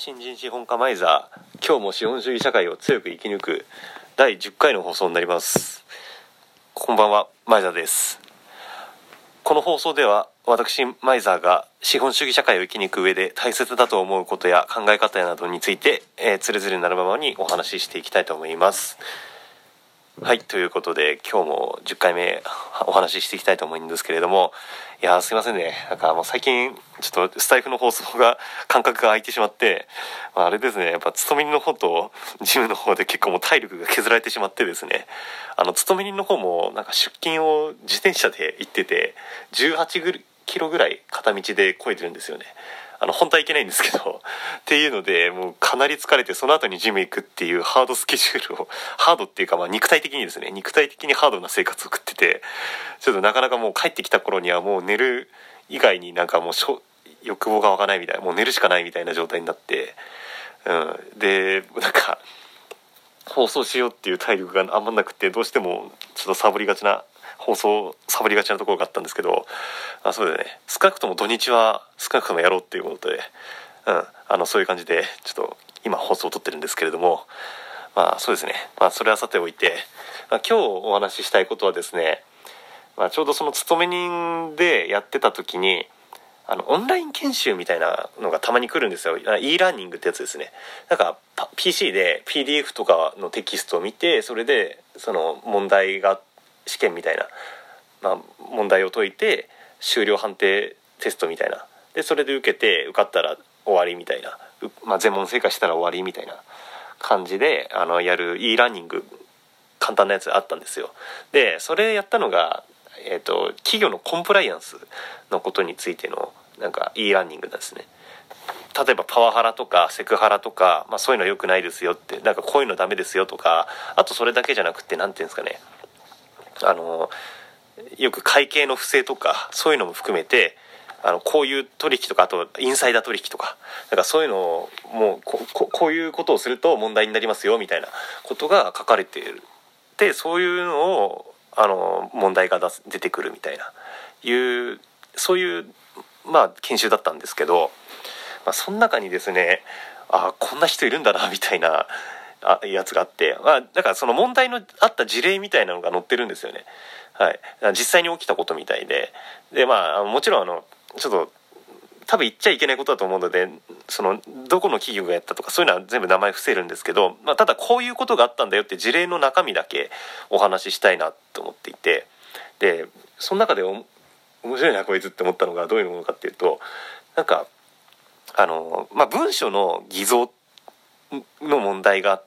新人資本家マイザー今日も資本主義社会を強く生き抜く第10回の放送になります。こんばんはマイザーです。この放送では私マイザーが資本主義社会を生き抜く上で大切だと思うことや考え方などについて、えー、つれづれなるままにお話ししていきたいと思います。はいということで今日も10回目お話ししていきたいと思うんですけれどもいやすいませんね。なんかもう最近ちょっとスタイフの放送が感覚が空いてしまって、まあ、あれですねやっぱ勤め人の方とジムの方で結構もう体力が削られてしまってですねあの勤め人の方もなんか出勤を自転車で行ってて18キロぐらい片道で超えてるんですよね。あの本当はいけないんですけど っていうのでもうかなり疲れてその後にジム行くっていうハードスケジュールを ハードっていうかまあ肉体的にですね肉体的にハードな生活を送っててちょっとなかなかもう帰ってきた頃にはもう寝る以外になんかもう欲望が湧かないみたいなもう寝るしかないみたいな状態になって、うん、でなんか放送しようっていう体力があんまなくてどうしてもちょっとサボりがちな放送サボりがちなところがあったんですけどあそうだね。少なくとも土日は少なくともやろうっていうことで、うん、あのそういう感じでちょっと今放送を撮ってるんですけれどもまあそうですね。まあそれはさておいて、まあ、今日お話ししたいことはですね、まあ、ちょうどその勤め人でやってた時にあのオンライン研修みたいなのがたまに来るんですよ。e ラーニングってやつですね。なんか PC で PDF とかのテキストを見てそれでその問題が試験みたいな、まあ、問題を解いて終了判定テストみたいな。でそれで受けて受かったら終わりみたいな、まあ、全問正解したら終わりみたいな感じであのやる e ラーニング簡単なやつあったんですよ。でそれやったのが、えーと、企業のコンプライアンスのことについてのなんか e ラーニングなんですね。例えばパワハラとかセクハラとか、まあ、そういうの良くないですよってなんかこういうのダメですよとかあとそれだけじゃなくて何て言うんですかね。あのよく会計の不正とかそういうのも含めてあのこういう取引とかあとインサイダー取引とかなんかそういうのをもうここういうことをすると問題になりますよみたいなことが書かれている。でそういうのをあの問題が出てくるみたいないうそういうまあ研修だったんですけど、まあ、その中にですねああこんな人いるんだなみたいなあやつがあって、まあ、だからその問題のあった事例みたいなのが載ってるんですよね。はい、実際に起きたことみたいで。でまあもちろんあのちょっと多分言っちゃいけないことだと思うのでそのどこの企業がやったとかそういうのは全部名前伏せるんですけど、まあ、ただこういうことがあったんだよって事例の中身だけお話ししたいなと思っていて。でその中で面白いなこいつって思ったのがどういうものかっていうとなんかあの、まあ、文書の偽造っての問題が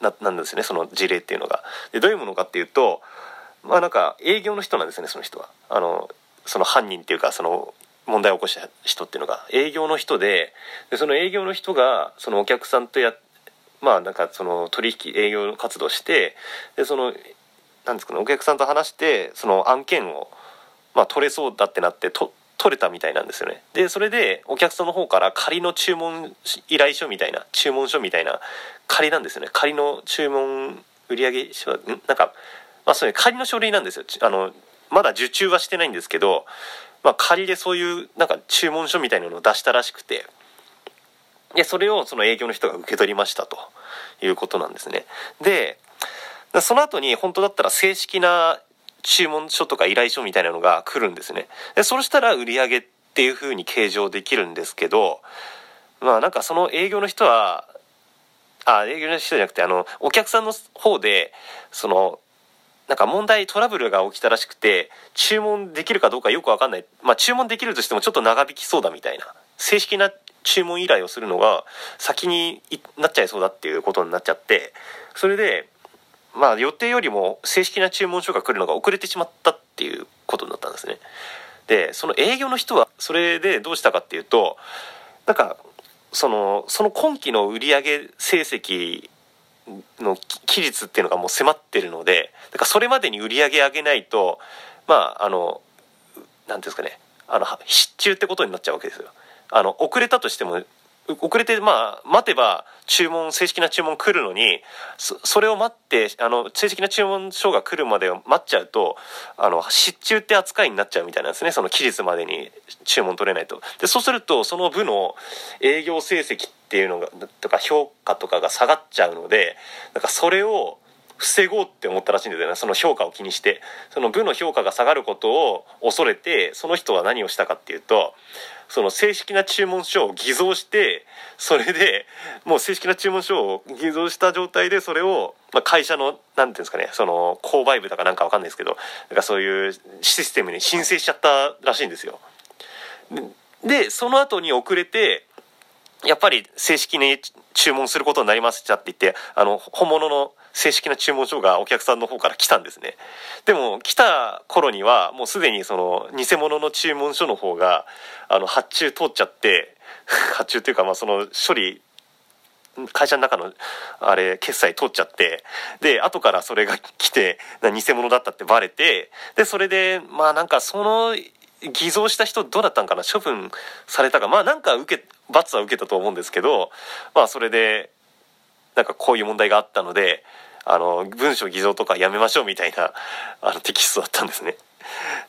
ななんですねその事例っていうのが。でどういうものかっていうとまあなんか営業の人なんですねその人は。あのその犯人っていうかその問題を起こした人っていうのが営業の人ででその営業の人がそのお客さんとやまあなんかその取引営業活動してでそのなんですかねお客さんと話してその案件をまあ取れそうだってなってと取れたみたいなんですよね。でそれでお客さんの方から仮の注文依頼書みたいな注文書みたいな仮なんですよね。仮の注文売上書ん？なんかまあそれ仮の書類なんですよ。あのまだ受注はしてないんですけど、まあ、仮でそういうなんか注文書みたいなのを出したらしくてでそれをその営業の人が受け取りましたということなんですね。でその後に本当だったら正式な注文書とか依頼書みたいなのが来るんですね。で、そしたら売り上げっていう風に計上できるんですけど、まあなんかその営業の人は、あ、営業の人じゃなくて、あの、お客さんの方で、その、なんか問題、トラブルが起きたらしくて、注文できるかどうかよくわかんない。まあ注文できるとしてもちょっと長引きそうだみたいな。正式な注文依頼をするのが先になっちゃいそうだっていうことになっちゃって、それで、まあ予定よりも正式な注文書が来るのが遅れてしまったっていうことになったんですね。でその営業の人はそれでどうしたかっていうとなんかそのその今期の売上成績の期日っていうのがもう迫ってるのでだからそれまでに売り上げ上げないとまああの何ていうんですかねあの失注ってことになっちゃうわけですよ。あの遅れたとしても遅れてまあ待てば注文正式な注文来るのにそれを待ってあの正式な注文書が来るまで待っちゃうとあの失注って扱いになっちゃうみたいなんですね。その期日までに注文取れないと。でそうするとその部の営業成績っていうのがとか評価とかが下がっちゃうのでなんかそれを防ごうって思ったらしいんですよねその評価を気にしてその部の評価が下がることを恐れてその人は何をしたかっていうとその正式な注文書を偽造してそれでもう正式な注文書を偽造した状態でそれを、まあ、会社の何ていうんですかねその購買部だかなんかわかんないですけどなんかそういうシステムに申請しちゃったらしいんですよ。でその後に遅れてやっぱり正式に注文することになりましたって言ってあの本物の正式な注文書がお客さんの方から来たんですね。でも来た頃にはもうすでにその偽物の注文書の方があの発注通っちゃって 発注っていうかまあその処理会社の中のあれ決済通っちゃってで後からそれが来て偽物だったってバレてでそれでまあなんかその偽造した人どうだったんかな？処分されたかまあなんか受け罰は受けたと思うんですけどまあそれでなんかこういう問題があったのであの文章偽造とかやめましょうみたいなあのテキストだったんですね。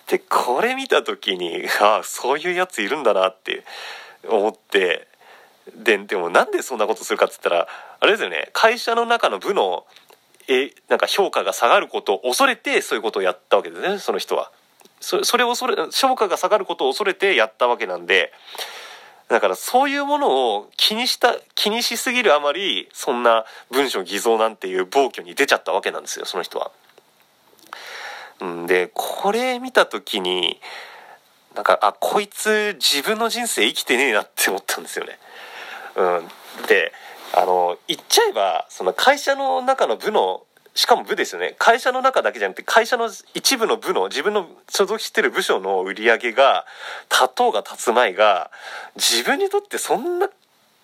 でこれ見た時にああそういうやついるんだなって思ってででもなんでそんなことするかっつったらあれですよね会社の中の部のえなんか評価が下がることを恐れてそういうことをやったわけですねその人は。そそれを恐れ評価が下がることを恐れてやったわけなんでだからそういうものを気にした気にしすぎるあまりそんな文章偽造なんていう暴挙に出ちゃったわけなんですよその人は。でこれ見た時になんかあこいつ自分の人生生きてねえなって思ったんですよね。うん、であの言っちゃえばその会社の中の部のしかも部ですよね。会社の中だけじゃなくて会社の一部の部の自分の所属してる部署の売り上げが立とうが立つまいが自分にとってそんな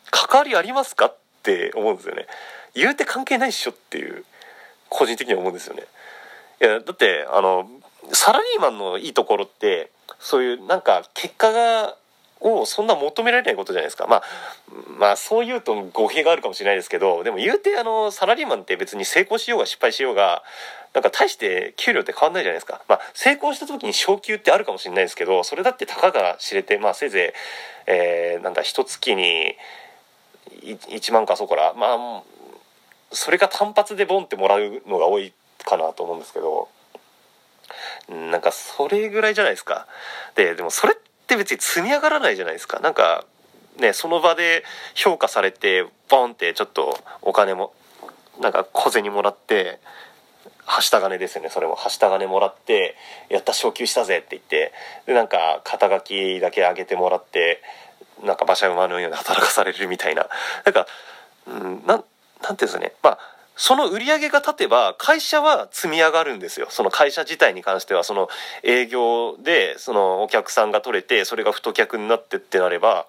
関わりありますかって思うんですよね。言うて関係ないっしょっていう個人的には思うんですよね。いやだってあのサラリーマンのいいところってそういうなんか結果がをそんな求められないことじゃないですか。まあまあそう言うと語弊があるかもしれないですけどでも言うてあのサラリーマンって別に成功しようが失敗しようがなんか大して給料って変わんないじゃないですか、まあ、成功した時に昇給ってあるかもしれないですけどそれだってたかが知れてまあせいぜい、えー、なんだ一月に1万かそこら。まあそれが単発でボンってもらうのが多いかなと思うんですけど。なんかそれぐらいじゃないですか。ででもそれってって別に積み上がらないじゃないですか。なんかねその場で評価されてボンってちょっとお金もなんか小銭もらってはした金ですよね。それも。はした金もらってやった昇給したぜって言ってでなんか肩書きだけ上げてもらってなんか馬車馬のように働かされるみたいな。なんかうんなていうんですかね。まあその売り上げが立てば会社は積み上がるんですよ。その会社自体に関しては。その営業でそのお客さんが取れてそれが太客になってってなれば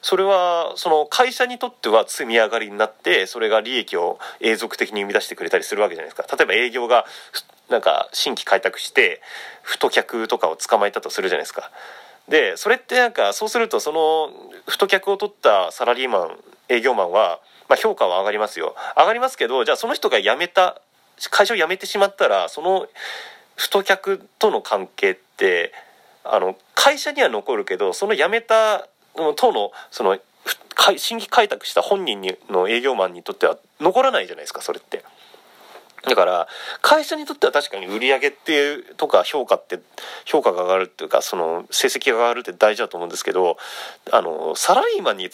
それはその会社にとっては積み上がりになってそれが利益を永続的に生み出してくれたりするわけじゃないですか。例えば営業がなんか新規開拓して太客とかを捕まえたとするじゃないですか。でそれってなんかそうするとその太客を取ったサラリーマン営業マンはまあ、評価は上がりますよ上がりますけどじゃあその人が辞めた会社を辞めてしまったらその太客との関係ってあの会社には残るけどその辞めたとのその新規開拓した本人の営業マンにとっては残らないじゃないですかそれって。だから会社にとっては確かに売り上げっていうとか評価って評価が上がるっていうかその成績が上がるって大事だと思うんですけどあのサラリーマンに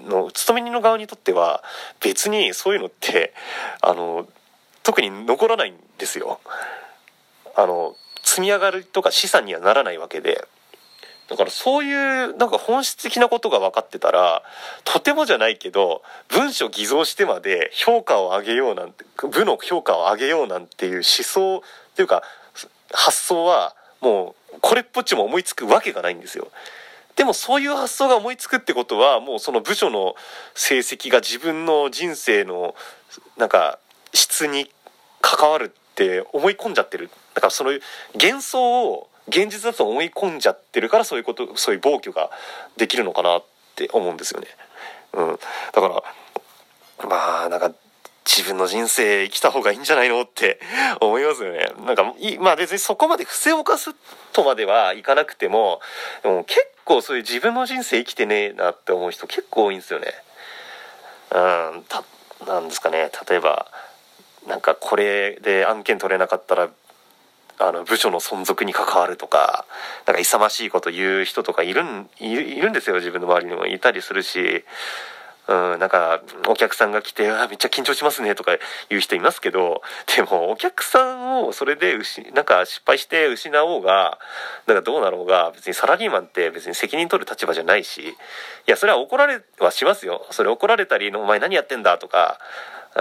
の勤め人の側にとっては別にそういうのってあの特に残らないんですよ。あの積み上がるとか資産にはならないわけでだからそういうなんか本質的なことが分かってたらとてもじゃないけど文書偽造してまで評価を上げようなんて部の評価を上げようなんていう思想っていうか発想はもうこれっぽっちも思いつくわけがないんですよ。でもそういう発想が思いつくってことはもうその部署の成績が自分の人生のなんか質に関わるって思い込んじゃってるだからその幻想を現実だと思い込んじゃってるからそういうことそういう暴挙ができるのかなって思うんですよね。うん、だからまあなんか自分の人生生きた方がいいんじゃないのって思いますよね。なんか、まあ別にそこまで不正を犯すとまではいかなくても、でも結構そういう自分の人生生きてねえなって思う人結構多いんですよね。うん、た、なんですかね、例えば、なんかこれで案件取れなかったらあの部署の存続に関わるとかなんか勇ましいこと言う人とかいるんいるんですよ自分の周りにもいたりするしうん、なんか、お客さんが来て、あめっちゃ緊張しますねとか言う人いますけど、でも、お客さんをそれで、なんか失敗して失おうが、なんかどうなろうが、別にサラリーマンって別に責任取る立場じゃないし、いや、それは怒られはしますよ。それ怒られたり、お前何やってんだとか、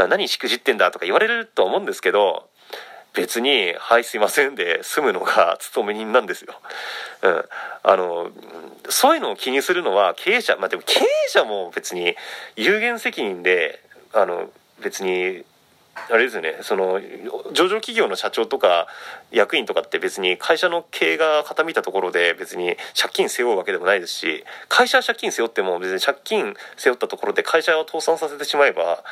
何しくじってんだとか言われると思うんですけど、別に「はいすいません」で済むのが勤め人なんですよ。うん、あのそういうのを気にするのは経営者まあでも経営者も別に有限責任であの別にあれですよねその上場企業の社長とか役員とかって別に会社の経営が傾いたところで別に借金背負うわけでもないですし会社は借金背負っても別に借金背負ったところで会社を倒産させてしまえば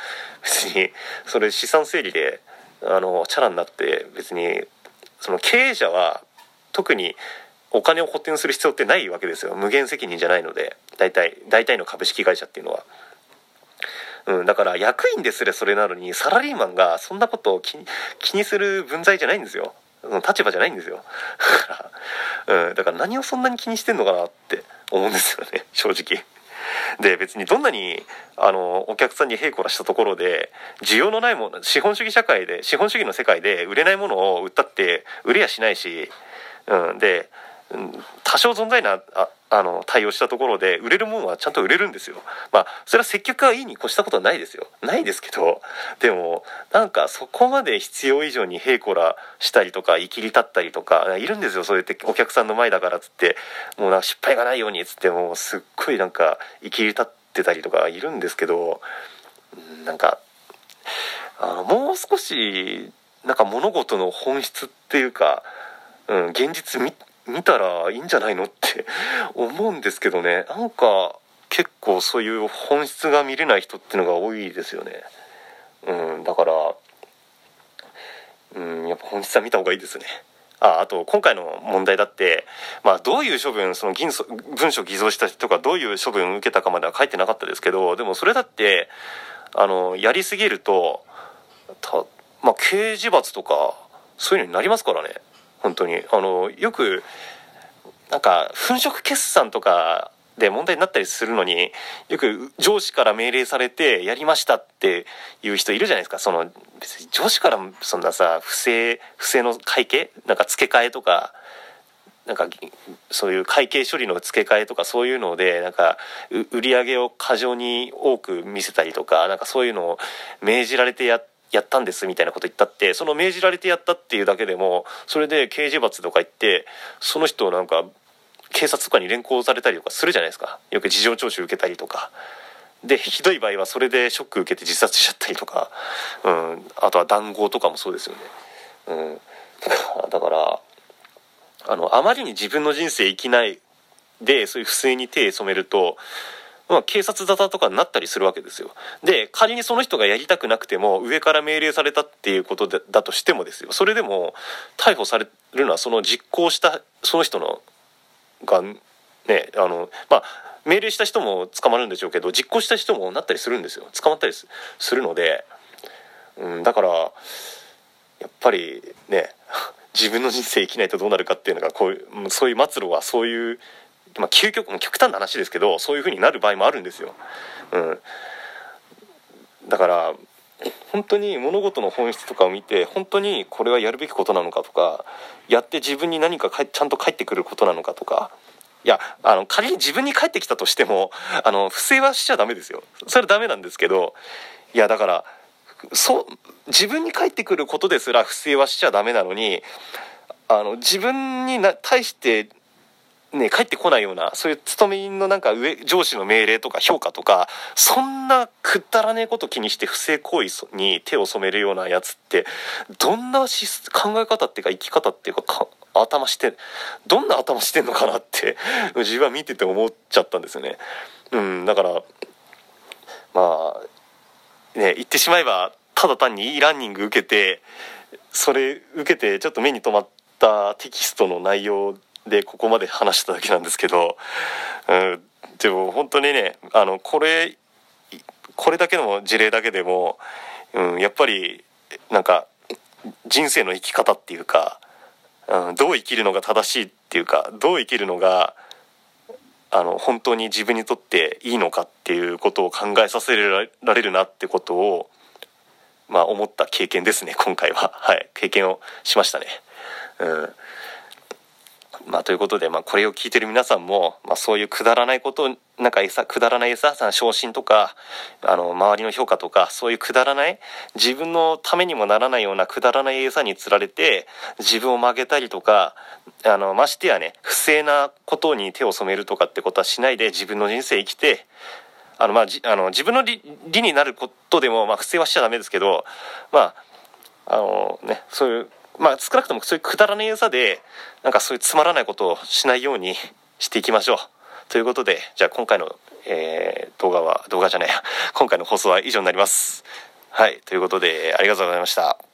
別にそれ資産整理であのチャラになって別にその経営者は特にお金を補填する必要ってないわけですよ。無限責任じゃないので。大体大体の株式会社っていうのは。うん、だから役員ですらそれなのにサラリーマンがそんなことを気に気にする分際じゃないんですよ。立場じゃないんですよ、うん、だから何をそんなに気にしてんのかなって思うんですよね。正直。で別にどんなにあのお客さんに平行らしたところで需要のないもの資本主義社会で資本主義の世界で売れないものを売ったって売れやしないし、うん、で多少存在なああの対応したところで売れるものはちゃんと売れるんですよ。まあそれは接客がいいに越したことはないですよ。ないですけどでもなんかそこまで必要以上にへいこらしたりとかいきり立ったりとかいるんですよそうやってお客さんの前だからっつってもうなんか失敗がないようにっつってもうすっごいなんかいきり立ってたりとかいるんですけどなんかあのもう少しなんか物事の本質っていうか、うん、現実見たらいいんじゃないのって 思うんですけどね。なんか結構そういう本質が見れない人っていうのが多いですよね。うんだからうんやっぱ本質は見た方がいいですね。ああと今回の問題だって、まあ、どういう処分その銀文書偽造した人がどういう処分を受けたかまでは書いてなかったですけどでもそれだってあのやりすぎるとた、まあ、刑事罰とかそういうのになりますからね。本当に。あのよくなんか粉飾決算とかで問題になったりするのによく上司から命令されてやりましたっていう人いるじゃないですか。その別に上司からそんなさ不正不正の会計？なんか付け替えとか。なんかそういう会計処理の付け替えとかそういうのでなんか売り上げを過剰に多く見せたりとかなんかそういうのを命じられてやってやったんですみたいなこと言ったってその命じられてやったっていうだけでもそれで刑事罰とか言ってその人をなんか警察とかに連行されたりとかするじゃないですか。よく事情聴取受けたりとか。でひどい場合はそれでショック受けて自殺しちゃったりとか、うん、あとは談合とかもそうですよね、うん、だからあのあまりに自分の人生生きないでそういう不正に手を染めるとまあ、警察沙汰とかになったりするわけですよ。で仮にその人がやりたくなくても上から命令されたっていうことでだとしてもですよ。それでも逮捕されるのはその実行したその人のがねあのまあ命令した人も捕まるんでしょうけど実行した人もなったりするんですよ。捕まったりするので、うん、だからやっぱりね自分の人生生きないとどうなるかっていうのがこういうそういう末路はそういうまあ、究極も極端な話ですけどそういう風になる場合もあるんですよ。うん、だから本当に物事の本質とかを見て本当にこれはやるべきことなのかとかやって自分に何かちゃんと返ってくることなのかとかいやあの仮に自分に返ってきたとしてもあの不正はしちゃダメですよそれはダメなんですけどいやだからそう自分に返ってくることですら不正はしちゃダメなのにあの自分に対してね、帰ってこないような、そういう勤め人のなんか上、上司の命令とか評価とか、そんなくったらねえこと気にして不正行為に手を染めるようなやつって、どんな考え方っていうか生き方っていうかか、頭して、どんな頭してんのかなって、自分は見てて思っちゃったんですよね。うんだからまあね言ってしまえばただ単にいいランニング受けてそれ受けてちょっと目に留まったテキストの内容でここまで話しただけなんですけど、うん、でも本当にねあのこれこれだけの事例だけでも、うん、やっぱりなんか人生の生き方っていうか、うん、どう生きるのが正しいっていうかどう生きるのがあの本当に自分にとっていいのかっていうことを考えさせられるなってことをまあ思った経験ですね今回は。はい経験をしましたね。うん。まあ、ということで、まあ、これを聞いてる皆さんも、まあ、そういうくだらないことなんか餌くだらない餌昇進とかあの周りの評価とかそういうくだらない自分のためにもならないようなくだらない餌につられて自分を曲げたりとかあのましてやね不正なことに手を染めるとかってことはしないで自分の人生生きてあの、まあ、じあの自分の利になることでも、まあ、不正はしちゃダメですけどまああのねそういうまあ少なくともそういうくだらねえ餌でなんかそういうつまらないことをしないようにしていきましょう。ということでじゃあ今回の、えー、動画は動画じゃない今回の放送は以上になります。はい。ということでありがとうございました。